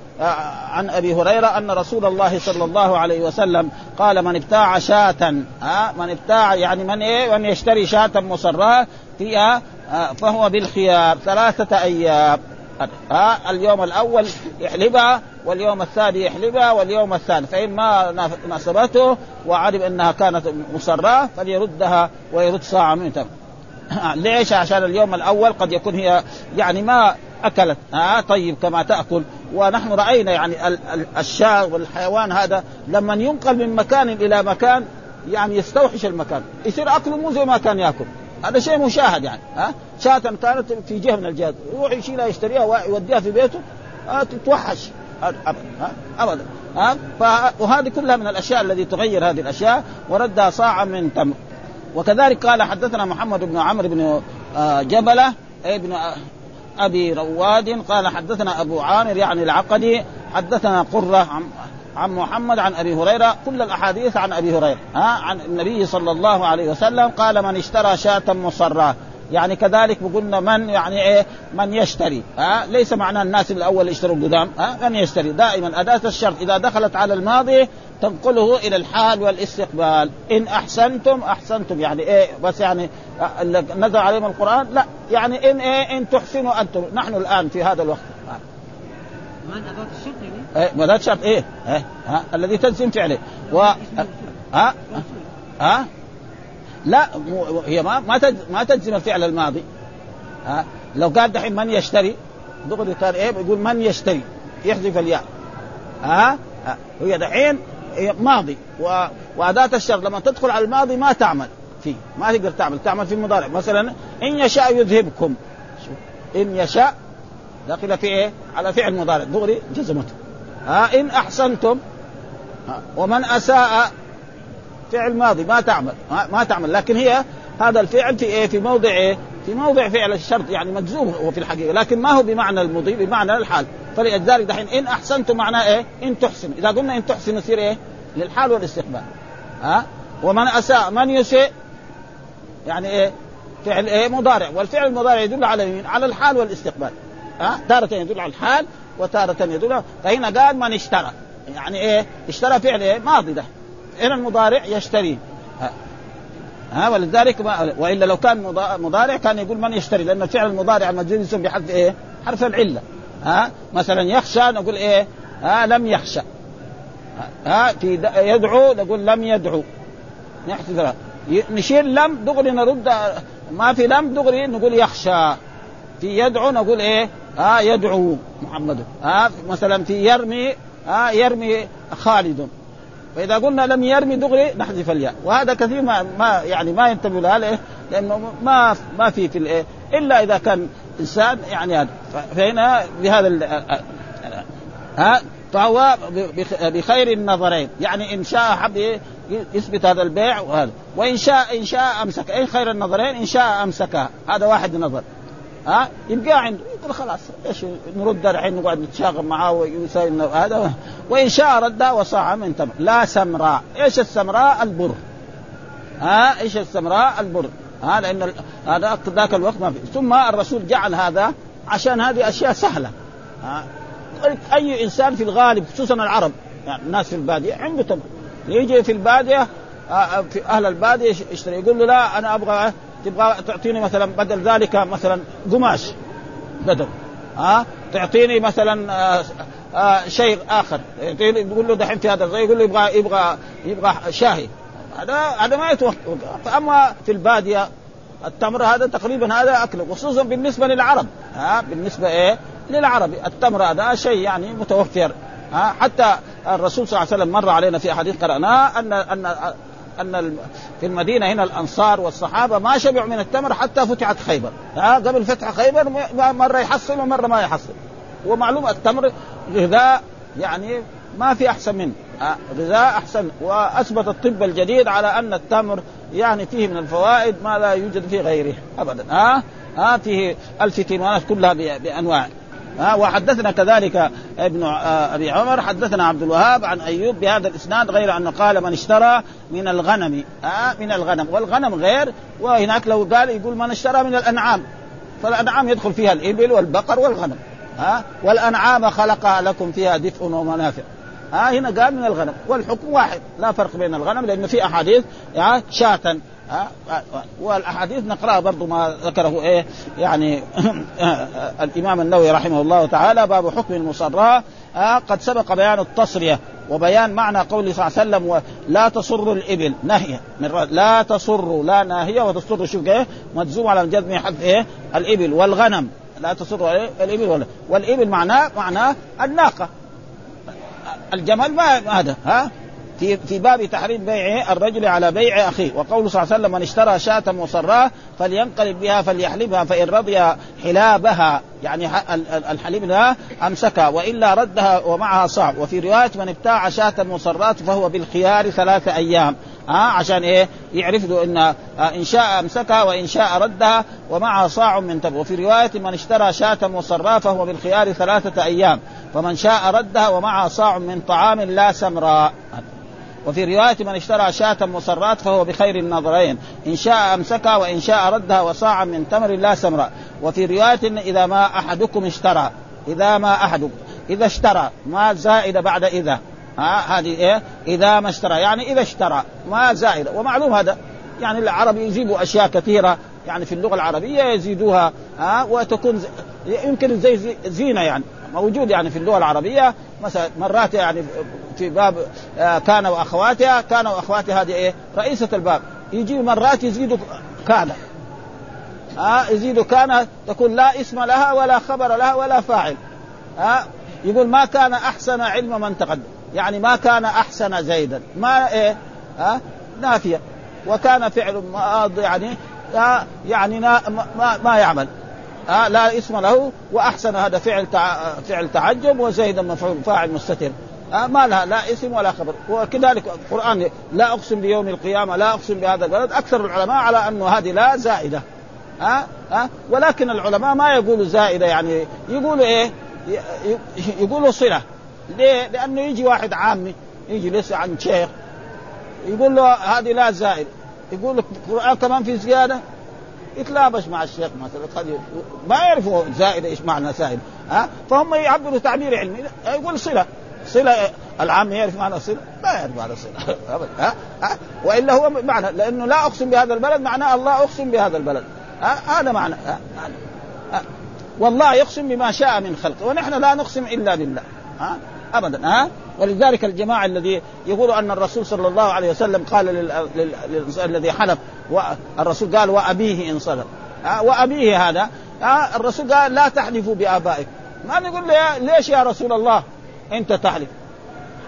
Speaker 1: عن أبي هريرة أن رسول الله صلى الله عليه وسلم قال من ابتاع شاة من ابتاع يعني من إيه؟ من يشتري شاة مصراه فيها فهو بالخيار ثلاثة أيام. اليوم الأول يحلبها واليوم الثاني يحلبها واليوم الثاني فإن ما ناسبته وعلم أنها كانت مصراه فليردها ويرد صاع من تمر. ليش؟ عشان اليوم الأول قد يكون هي يعني ما أكلت. آه طيب كما تأكل. ونحن رأينا يعني الشاة والحيوان هذا لما ينقل من مكان إلى مكان يعني يستوحش المكان. يصير أكله مو زي ما كان يأكل. هذا شيء مشاهد يعني. ها شاة كانت في جهة من الجهات. يروح يشيلها يشتريها ويوديها في بيته. آه تتوحش. ابدا أبدا. ها؟ وهذه كلها من الأشياء التي تغير هذه الأشياء وردها صاعا من تمر. وكذلك قال حدثنا محمد بن عمرو بن جبلة ابن أبي رواد. قال حدثنا أبو عامر يعني العقدي حدثنا قرة عن عن محمد عن أبي هريرة. كل الأحاديث عن أبي هريرة ها؟ عن النبي صلى الله عليه وسلم قال من اشترى شاة مصراه يعني كذلك بقولنا من يعني إيه من يشتري ها؟ ليس معنى الناس الأول يشتروا قدام ها؟ من يشتري؟ دائما أداة الشرط إذا دخلت على الماضي تنقله إلى الحال والاستقبال. إن أحسنتم أحسنتم يعني إيه بس يعني نزل عليهم القرآن لا يعني إن إيه إن تحسنوا أنتم. نحن الآن في هذا الوقت.
Speaker 2: من أداة الشرط
Speaker 1: يعني؟ إيه أداة الشرط إيه, إيه؟ ها؟ الذي تلزم فعله. و ها؟ ها؟ لا هي ما ما ما تجزم الفعل الماضي. ها؟ لو قال دحين من يشتري دغري كان إيه بيقول من يشتري يحذف الياء. ها؟ هي دحين ماضي. وأداة الشرط لما تدخل على الماضي ما تعمل فيه ما تقدر تعمل تعمل في المضارع. مثلا إن يشاء يذهبكم. إن يشاء داخل في إيه؟ على فعل مضارع. دغري جزمته. ها؟ إن أحسنتم ومن أساء فعل ماضي ما تعمل ما تعمل لكن هي هذا الفعل في إيه في موضع إيه في موضع فعل الشرط يعني مجزوم هو في الحقيقة لكن ما هو بمعنى المضي بمعنى الحال فلذلك دحين إن أحسنتم معناه إيه؟ إن تحسن إذا قلنا إن تحسن يصير إيه؟ للحال والاستقبال ها ومن أساء من يسيء يعني إيه؟ فعل إيه؟ مضارع والفعل المضارع يدل على مين؟ على الحال والاستقبال ها تارة يدل على الحال وتارة يدل فهنا قال من اشترى يعني إيه؟ اشترى فعل إيه؟ ماضي ده هنا المضارع يشتري. ها, ها ولذلك ما وإلا لو كان مضارع كان يقول من يشتري؟ لأن الفعل المضارع المجزوم يسمى بحرف إيه؟ حرف العلة. ها مثلا يخشى نقول إيه؟ ها لم يخشى. ها في يدعو نقول لم يدعو. نحذف نشيل لم دغري نرد ما في لم دغري نقول يخشى. في يدعو نقول إيه؟ ها يدعو محمد. ها مثلا في يرمي ها يرمي خالد. فاذا قلنا لم يرمي دغري نحذف الياء. وهذا كثير ما, ما يعني ما ينتبه لها ليه؟ لأنه ما ما في في الايه إلا إذا كان إنسان يعني هذا. فهنا بهذا ها فهو بخير النظرين. يعني إن شاء حب يثبت هذا البيع وهذا. وإن شاء إن شاء أمسك. أي خير النظرين؟ إن شاء أمسكها. هذا واحد نظر. ها؟ يبقى عنده يقول خلاص إيش نرد الحين نقعد نتشاغل معاه ويسوي هذا؟ وإن شاء ردها وصاع من تمر لا سمراء. إيش السمراء؟ البر. ها؟ إيش السمراء؟ البر. ها لأن هذا ذاك الوقت ما في. ثم الرسول جعل هذا عشان هذه أشياء سهلة. ها؟ أي إنسان في الغالب خصوصا العرب يعني الناس في البادية عنده تمر يجي في البادية في أهل البادية يشتري يقول له لا أنا أبغى تبغى تعطيني مثلا بدل ذلك مثلا قماش بدل ها؟ تعطيني مثلا آآ آآ شيء آخر. يقول له دحين في هذا يقول له يبغى يبغى يبغى شاهي. هذا هذا ما يتوقع. فأما في البادية التمر هذا تقريبا هذا اكله خصوصا بالنسبة للعرب ها؟ بالنسبة إيه؟ للعربي التمر هذا شيء يعني متوفر ها؟ حتى الرسول صلى الله عليه وسلم مر علينا في حديث قرأناه أن أن أن في المدينة هنا الأنصار والصحابة ما شبعوا من التمر حتى فتحت خيبر. ها قبل فتح خيبر مرة يحصل ومرة ما يحصل. ومعلوم التمر غذاء يعني ما في أحسن منه. غذاء أحسن. وأثبت الطب الجديد على أن التمر يعني فيه من الفوائد ما لا يوجد في غيره ابدا. ها ها فيه الفيتامينات كلها بأنواع. ها وحدثنا كذلك ابن أبي عمر حدثنا عبد الوهاب عن أيوب بهذا الإسناد غير انه قال من اشترى من الغنم ها من الغنم. والغنم غير وهناك لو قال يقول من اشترى من الأنعام. فالأنعام يدخل فيها الإبل والبقر والغنم ها. والأنعام خلقها لكم فيها دفء ومنافع ها. هنا قال من الغنم والحكم واحد لا فرق بين الغنم لأنه في أحاديث شاة. ها؟ والأحاديث نقرأها برضو ما ذكره إيه يعني الإمام النووي رحمه الله تعالى باب حكم المصراه قد سبق بيان التصرية وبيان معنى قوله صلى الله عليه وسلم لا تصر الإبل نهيه من لا تصر لا ناهية وتصر شوف إيه مجزوم على الجزم حذف إيه؟ الإبل والغنم لا تصر إيه؟ الإبل ولا والإبل معناه معناه الناقة. الجمل ما هذا ها؟ في في باب تحريم بيع الرجل على بيع أخيه. وقوله صلى الله عليه وسلم من اشترى شاة مصراة فلينقلب بها فليحلبها فإن رضي حلابها. يعني الحليب لها أمسكها وإلا ردها ومعها صاع. وفي رواية من ابتاع شاة مصراة فهو بالخيار ثلاثة أيام. ها عشان إيه؟ يعرف له ان إن شاء أمسكها وإن شاء ردها ومعها صاع من تبر وفي رواية من اشترى شاة مصراة فهو بالخيار ثلاثة أيام. فمن شاء ردها ومعها صاع من طعام لا سمراء. وفي رواية من اشترى شاة مصرات فهو بخير النظرين إن شاء أمسكها وإن شاء ردها وصاعا من تمر لا سمراء وفي رواية إذا ما أحدكم اشترى إذا ما أحدكم إذا اشترى ما زائدة بعد إذا. ها هذه إيه؟ إذا ما اشترى يعني إذا اشترى ما زائدة ومعلوم هذا. يعني العرب يجيبوا أشياء كثيرة. يعني في اللغة العربية يزيدوها ها وتكون يمكن زي زينة يعني. موجود يعني في اللغة العربية. مثلا مرات يعني في باب كان وأخواتها كان وأخواتها هذه إيه؟ رئيسة الباب. يجي مرات يزيدوا كان. ها يزيدوا كان تكون لا اسم لها ولا خبر لها ولا فاعل. ها يقول ما كان أحسن علم من تقدم. يعني ما كان أحسن زيدا. ما إيه؟ ها نافية. وكان فعل ماضي يعني يعني ما, ما يعمل. آه لا اسم له وأحسن هذا فعل تع... فعل تعجب وزيد مفعول فاعل مستتر. آه ما لها لا اسم ولا خبر. وكذلك القرآن لا أقسم بيوم القيامة لا أقسم بهذا البلد. أكثر العلماء على انه هذه لا زائدة. ها ها ولكن العلماء ما يقولوا زائدة يعني يقولوا إيه؟ يقولوا صلة. ليه؟ لأنه يجي واحد عامي يجي لسه عن شيخ يقول له هذه لا زائد. يقول لك القرآن كمان في زيادة؟ يتلابش مع الشيخ مثلا ما يعرفوا زائده إيش معنى زائد. ها؟ فهم يعبروا تعبير علمي. يقول صلة. صلة العام يعرف معنى الصله؟ لا يعرف معنى الصله ابدا. ها؟ ها؟ وإلا هو معنى لأنه لا أقسم بهذا البلد معناه الله أقسم بهذا البلد. ها؟ هذا معنى. ها؟ ها؟ والله يقسم بما شاء من خلقه ونحن لا نقسم إلا بالله ها؟ ابدا. ها؟ ولذلك الجماعة الذي يقولوا أن الرسول صلى الله عليه وسلم قال للإنسان الذي حلف والرسول قال وأبيه إن صدق. وأبيه هذا. الرسول قال لا تحلفوا بابائك ما نقول له ليش يا رسول الله أنت تحلف؟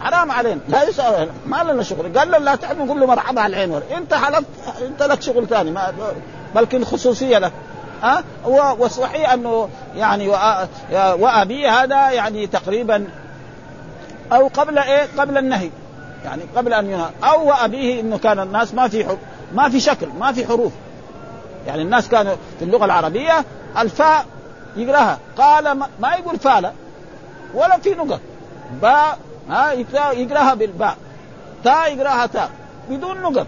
Speaker 1: حرام علينا. لا يسأل ما لنا شغل. قال له لا تحلف نقول له مرحبا على العين أنت حلفت أنت لك شغل ثاني. بلكن خصوصية لك. ها أه؟ والصحيح أنه يعني وابي هذا يعني تقريبا أو قبل إيه؟ قبل النهي. يعني قبل أن ينهى. أو وأبيه إنه كان الناس ما في حروف ما في شكل ما في حروف. يعني الناس كانوا في اللغة العربية الفاء يقراها. قال ما يقول فاله ولا في نقط. باء ها يقراها بالباء. تاء يقراها تاء بدون نقط.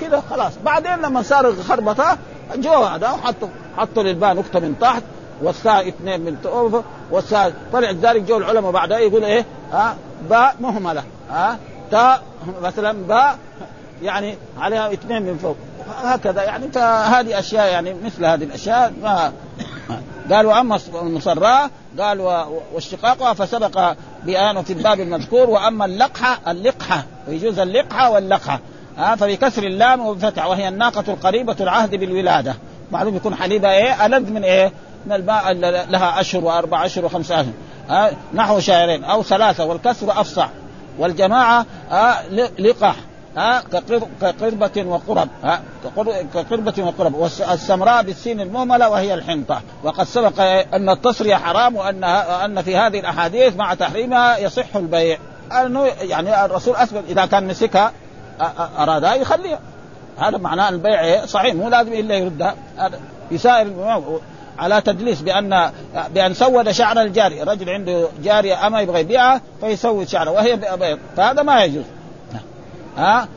Speaker 1: كذا خلاص. بعدين لما صار خربطه جو هذا وحطوا حطوا للباء نقطة من تحت والثاء اثنين من فوق والثاء طلع ذلك جو العلماء بعدها يقول إيه؟ ها باء مهمله ها؟ تاء مثلا باء يعني عليها اثنين من فوق. هكذا يعني فهذه أشياء يعني مثل هذه الأشياء ما قال واما المصراه قال واشتقاقها فسبق بيانه في الباب المذكور وأما اللقحة اللقحة ويجوز اللقحة واللقحة. ها؟ فبكسر اللام وبفتح وهي الناقة القريبة العهد بالولادة. معلوم يكون حليبها إيه؟ ألذ من إيه؟ من الماء لها أشهر وأربع أشهر وخمسة أشهر. ها نحو شهرين أو ثلاثة والكسر افصح والجماعة ها لقح ها كقربة وقرب ها كقربة وقرب. والسمراء بالسين المهملة وهي الحنطة. وقد سبق أن التصرية حرام وأن أن في هذه الأحاديث مع تحريمها يصح البيع. أنه يعني الرسول أثبت إذا كان مسكها أرادها يخليها. هذا معناه البيع صحيح مو لازم إلا يردها. هذا يسائر على تدليس بان بأن سود شعر الجاري، رجل عنده جارية أما يبغى يبيعها فيسود شعره وهي بيض، فهذا ما يجوز. ها؟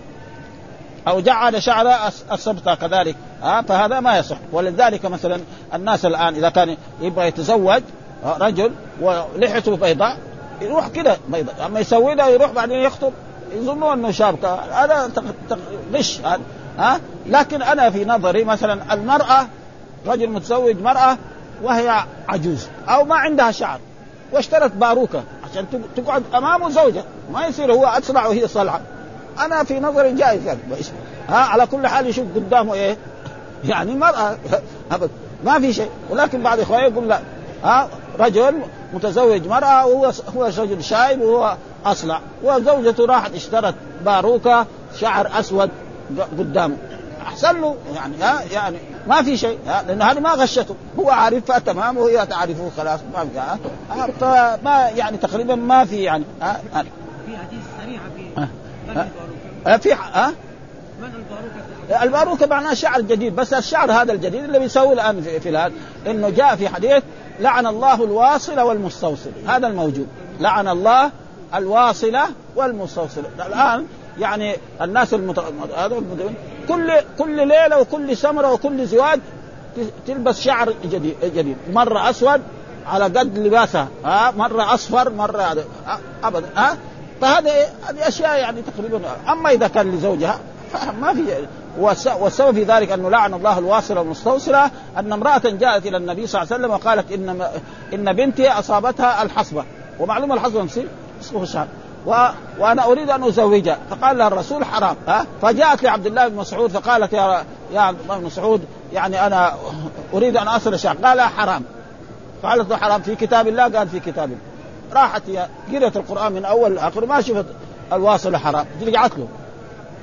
Speaker 1: أو جعل شعر السبطه كذلك. ها؟ فهذا ما يصح. ولذلك مثلا الناس الآن إذا كان يبغى يتزوج رجل ولحيته بيضاء يروح كده. بيضاء أما يسودها يروح بعدين يخطب. يظنوا إنه شاب هذا غش ها؟ لكن أنا في نظري مثلا المرأة رجل متزوج مرأة وهي عجوز أو ما عندها شعر واشترت باروكة عشان تقعد امامه زوجه ما يصير هو أسرع وهي صلعة. أنا في نظري جائز يعني ها على كل حال يشوف قدامه إيه؟ يعني مرأة. ما في شيء. ولكن بعض اخواني يقول لا. ها رجل متزوج مرأة وهو هو رجل شايب وهو أصلع. وزوجته راحت اشترت باروكة شعر أسود قدامه. أحسن له يعني ها يعني ما في شيء. لأن هذه ما غشته. هو عارفها تمام وهي تعرفه خلاص ما في ها. فما يعني تقريبا ما في يعني ها
Speaker 2: في حديث صريحة في
Speaker 1: أه في ها. الباروكة؟ معناه شعر جديد بس الشعر هذا الجديد اللي بيسوي الآن في, في هذا إنه جاء في حديث لعن الله الواصل والمستوصل هذا الموجود. لعن الله الواصله والمستوصله الآن يعني الناس المت... كل كل ليلة وكل سمرة وكل زواج تلبس شعر جديد جديد. مرة أسود على قد لباسها ها؟ مرة أصفر مرة ابدا ها؟ فهذا هذه أشياء يعني تقريبا. أما إذا كان لزوجها ما في. والسبب في ذلك أنه لعن الله الواصلة المستوصله أن امرأة جاءت إلى النبي صلى الله عليه وسلم وقالت ان إن بنتي أصابتها الحصبة. ومعلومه الحصبة نصير اسمه الشهر و... وأنا أريد أن أزوجها. فقال لها الرسول حرام. ها؟ فجاءت لعبد الله بن مسعود فقالت يا يا عبد الله بن مسعود يعني أنا أريد أن أصل الشعر قال حرام. قالت له حرام. في كتاب الله؟ قال في كتاب الله. راحت قرأت القرآن من أول لآخر ما شفت الواصل حرام. رجعت له.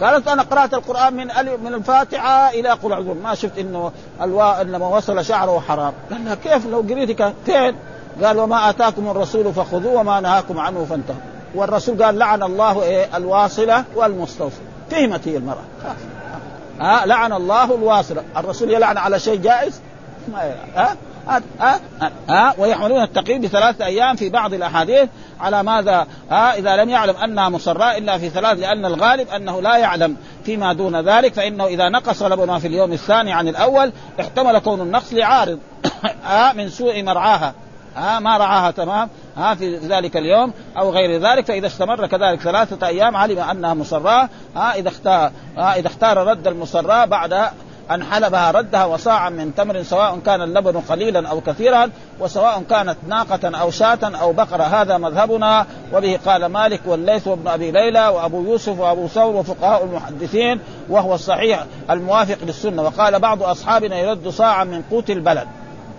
Speaker 1: قالت أنا قرأت القرآن من من الفاتحة إلى قل ما شفت إنه الوا إنما وصل شعره حرام. قال لها كيف؟ لو قريتك فين؟ قال وما آتاكم الرسول فخذوه وما نهاكم عنه فانتهوا. والرسول قال لعن الله إيه؟ الواصلة والمستوصله فهمت هي المرأة. ها؟ لعن الله الواصلة. الرسول يلعن على شيء جائز؟ ما ها؟ ها؟ ها, ها؟ ويحملون التقييد بثلاثة أيام في بعض الأحاديث على ماذا؟ ها؟ إذا لم يعلم أنها مصراء إلا في ثلاث لأن الغالب أنه لا يعلم فيما دون ذلك فإنه إذا نقص لبنها في اليوم الثاني عن الأول احتمل كون النقص لعارض. من سوء مرعاها. ها ما رعاها تمام؟ ها في ذلك اليوم أو غير ذلك فإذا استمر كذلك ثلاثة أيام علم أنها مصراه ها إذا اختار ها إذا اختار رد المصراه بعد أن حلبها ردها وصاعا من تمر سواء كان اللبن قليلا أو كثيرا وسواء كانت ناقة أو شاة أو بقرة هذا مذهبنا وبه قال مالك والليث وابن أبي ليلى وأبو يوسف وأبو ثور وفقهاء المحدثين وهو الصحيح الموافق للسنة وقال بعض أصحابنا يرد صاعا من قوت البلد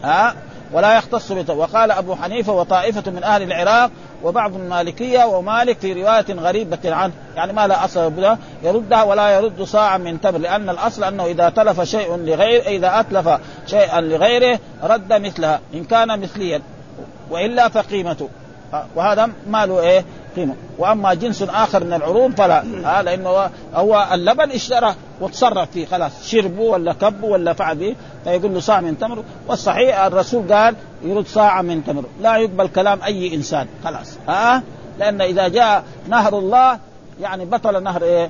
Speaker 1: ها؟ ولا يختص. وقال أبو حنيفة وطائفة من أهل العراق وبعض المالكية ومالك في رواية غريبة عنه يعني ما لا أصل له يردها ولا يرد صاعا من تمر لأن الأصل أنه إذا تلف شيء لغير إذا أتلف شيئا لغيره رد مثلها إن كان مثليا وإلا فقيمته وهذا ما له إيه؟ قيمة. وأما جنس آخر من العروض فلا. آه لأنه هو اللبن اشترى وتصرف فيه خلاص. شربه ولا كبه ولا فعل به فيقول له صاع من تمر. والصحيح الرسول قال يرد صاع من تمر. لا يقبل كلام أي إنسان. خلاص. ها؟ آه لأن إذا جاء نهر الله يعني بطل نهر إيه؟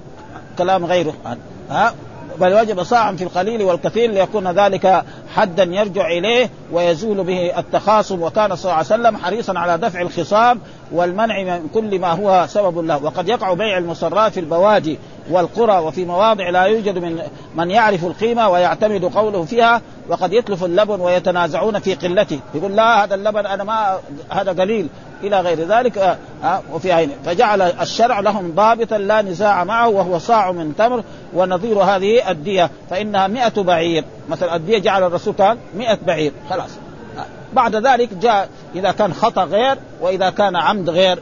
Speaker 1: كلام غيره. ها؟ آه بل وجب صاعا في القليل والكثير ليكون ذلك حدا يرجع إليه ويزول به التخاصم. وكان صلى الله عليه وسلم حريصا على دفع الخصام والمنع من كل ما هو سبب له. وقد يقع بيع المصرات في البوادي والقرى وفي مواضع لا يوجد من من يعرف القيمة ويعتمد قوله فيها. وقد يتلف اللبن ويتنازعون في قلته. يقول لا هذا اللبن أنا ما هذا قليل. إلى غير ذلك آه آه وفي عين. فجعل الشرع لهم ضابطا لا نزاع معه وهو صاع من تمر ونظير هذه الدية فإنها مئة بعير. مثلا الدية جعل الرسول قال مئة بعير خلاص. آه بعد ذلك جاء إذا كان خطأ غير وإذا كان عمد غير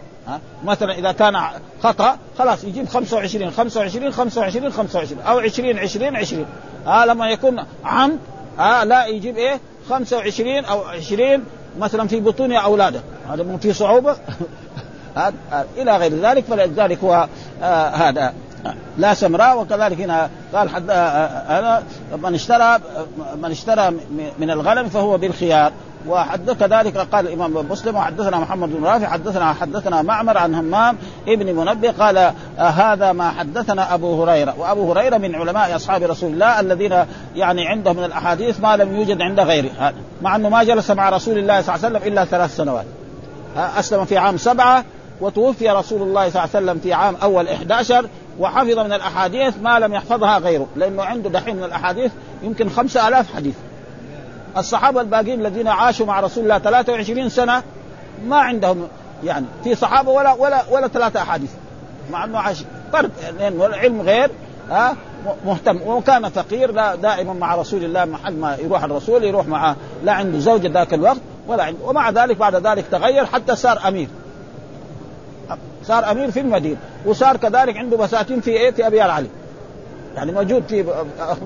Speaker 1: مثلا إذا كان خطأ خلاص يجيب 25 25 25 25 أو 20 20 20 ها لما يكون عمد ها لا يجيب إيه؟ 25 أو 20 مثلا في بطون أولاده. هذا في صعوبة. إلى غير ذلك فلذلك هو آه هذا لا سمراء وكذلك هنا قال حد هذا من اشترى من اشترى من الغنم فهو بالخيار. وحد كذلك قال الإمام مسلم وحدثنا محمد بن رافع حدثنا حدثنا معمر عن همام ابن منبه قال آه هذا ما حدثنا أبو هريرة. وأبو هريرة من علماء أصحاب رسول الله الذين يعني عندهم من الأحاديث ما لم يوجد عند غيره. مع أنه ما جلس مع رسول الله صلى الله عليه وسلم إلا ثلاث سنوات. أسلم في عام سبعة وتوفي رسول الله صلى الله عليه وسلم في عام أول 11 وحفظ من الأحاديث ما لم يحفظها غيره لأنه عنده دحين من الأحاديث يمكن خمسة ألاف حديث. الصحابة الباقين الذين عاشوا مع رسول الله 23 سنة ما عندهم يعني في صحابة ولا ولا ولا ثلاثة أحاديث مع أنه عاش فرق لأنه العلم غير ها مهتم. وكان فقير لا دائما مع رسول الله محل ما يروح الرسول يروح معه لا عنده زوجة ذاك الوقت ولا عنده. ومع ذلك بعد ذلك تغير حتى صار أمير. صار أمير في المدينة. وصار كذلك عنده بساتين في إيه؟ في أبيار علي. يعني موجود في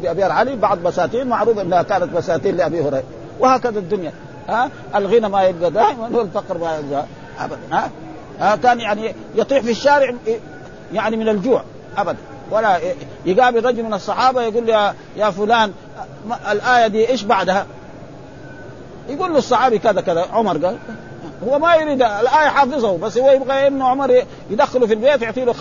Speaker 1: في أبيار علي بعض بساتين معروف إنها كانت بساتين لأبي هريرة. وهكذا الدنيا. ها؟ الغنى ما يبقى دائما والفقر ما يبقى ابدا. ها, ها؟ كان يعني يطيح في الشارع يعني من الجوع. ابدا. ولا يقابل رجل من الصحابة يقول يا يا فلان الآية دي إيش بعدها؟ يقول له الصحابي كذا كذا. عمر قال هو ما يريد الآية حافظه بس هو يبغى إنه عمر يدخله في البيت يعطي له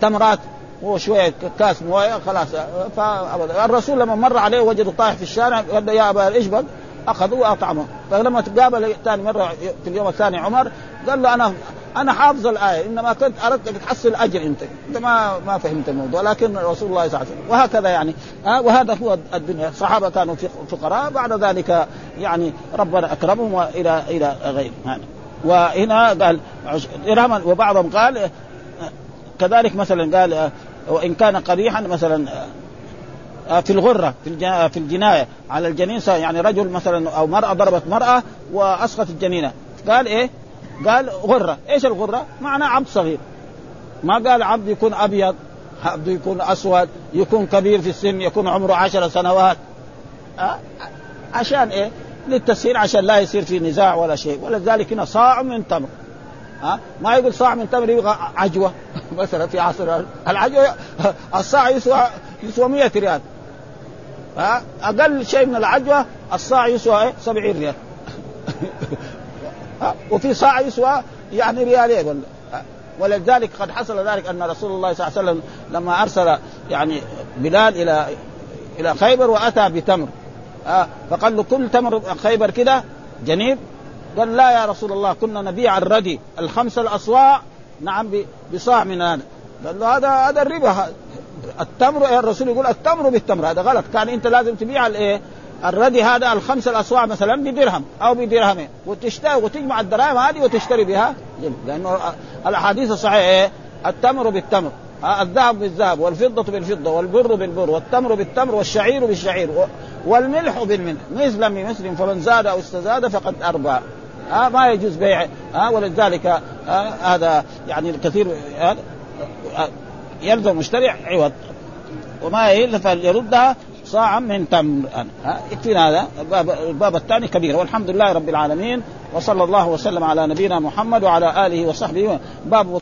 Speaker 1: تمرات وشوية كاس مويه خلاص فأبدا. الرسول لما مر عليه وجده طايح في الشارع قال له يا أبا الاشبك أخذوه وأطعمه. فلما تقابل ثاني مرة في اليوم الثاني عمر قال له أنا أنا حافظ الآية إنما كنت أردت تحصل أجر أنت. أنت ما ما فهمت الموضوع لكن رسول الله صلى الله عليه وسلم. وهكذا يعني. ها؟ وهذا هو الدنيا. الصحابه كانوا فقراء بعد ذلك يعني ربنا أكرمهم والى إلى غير. هذا وهنا قال إرهاما وبعضهم قال كذلك مثلا قال وإن كان قبيحا مثلا في الغرة في في الجناية على الجنين يعني رجل مثلا أو مرأة ضربت مرأة وأسقط الجنينة قال إيه؟ قال غرة. إيش الغرة؟ معناه عبد صغير. ما قال عبد يكون أبيض عبد يكون أسود يكون كبير في السن يكون عمره عشر سنوات. أه؟ عشان إيه؟ للتسهيل عشان لا يصير في نزاع ولا شيء. ولذلك هنا صاع من تمر. ها ما يقول صاع من تمر يبغى عجوة. مثلا في عصر العجوة الصاع يسوى يسوى 100 ريال. ها أقل شيء من العجوة الصاع يسوى 70 ريال. وفي صاع يسوى يعني ريالين ولذلك قد حصل ذلك أن رسول الله صلى الله عليه وسلم لما أرسل يعني بلال إلى إلى خيبر وأتى بتمر. فقال له كل تمر خيبر كده جنيب. قال لا يا رسول الله كنا نبيع الردي الخمسه الاصواع نعم بصاع من هذا. قال له هذا هذا الربا التمر الرسول يقول التمر بالتمر هذا غلط. كان أنت لازم تبيع الإيه؟ الردي هذا الخمس الاصواع مثلا بدرهم أو بدرهمين وتشتري وتجمع الدراهم هذه وتشتري بها. لأنه الأحاديث الصحيحة إيه؟ التمر بالتمر. الذهب بالذهب والفضة بالفضة والبر بالبر والتمر بالتمر والشعير بالشعير والملح بالملح. مثلا بمثل فمن زاد أو استزاد فقد أربى. آه ما يجوز بيع. آه ولذلك آه هذا يعني الكثير آه يلزم المشتري عوض. وما الا فليردها صاعا من تمر يكفينا هذا الباب, الثاني كبير. والحمد لله رب العالمين وصلى الله وسلم على نبينا محمد وعلى آله وصحبه باب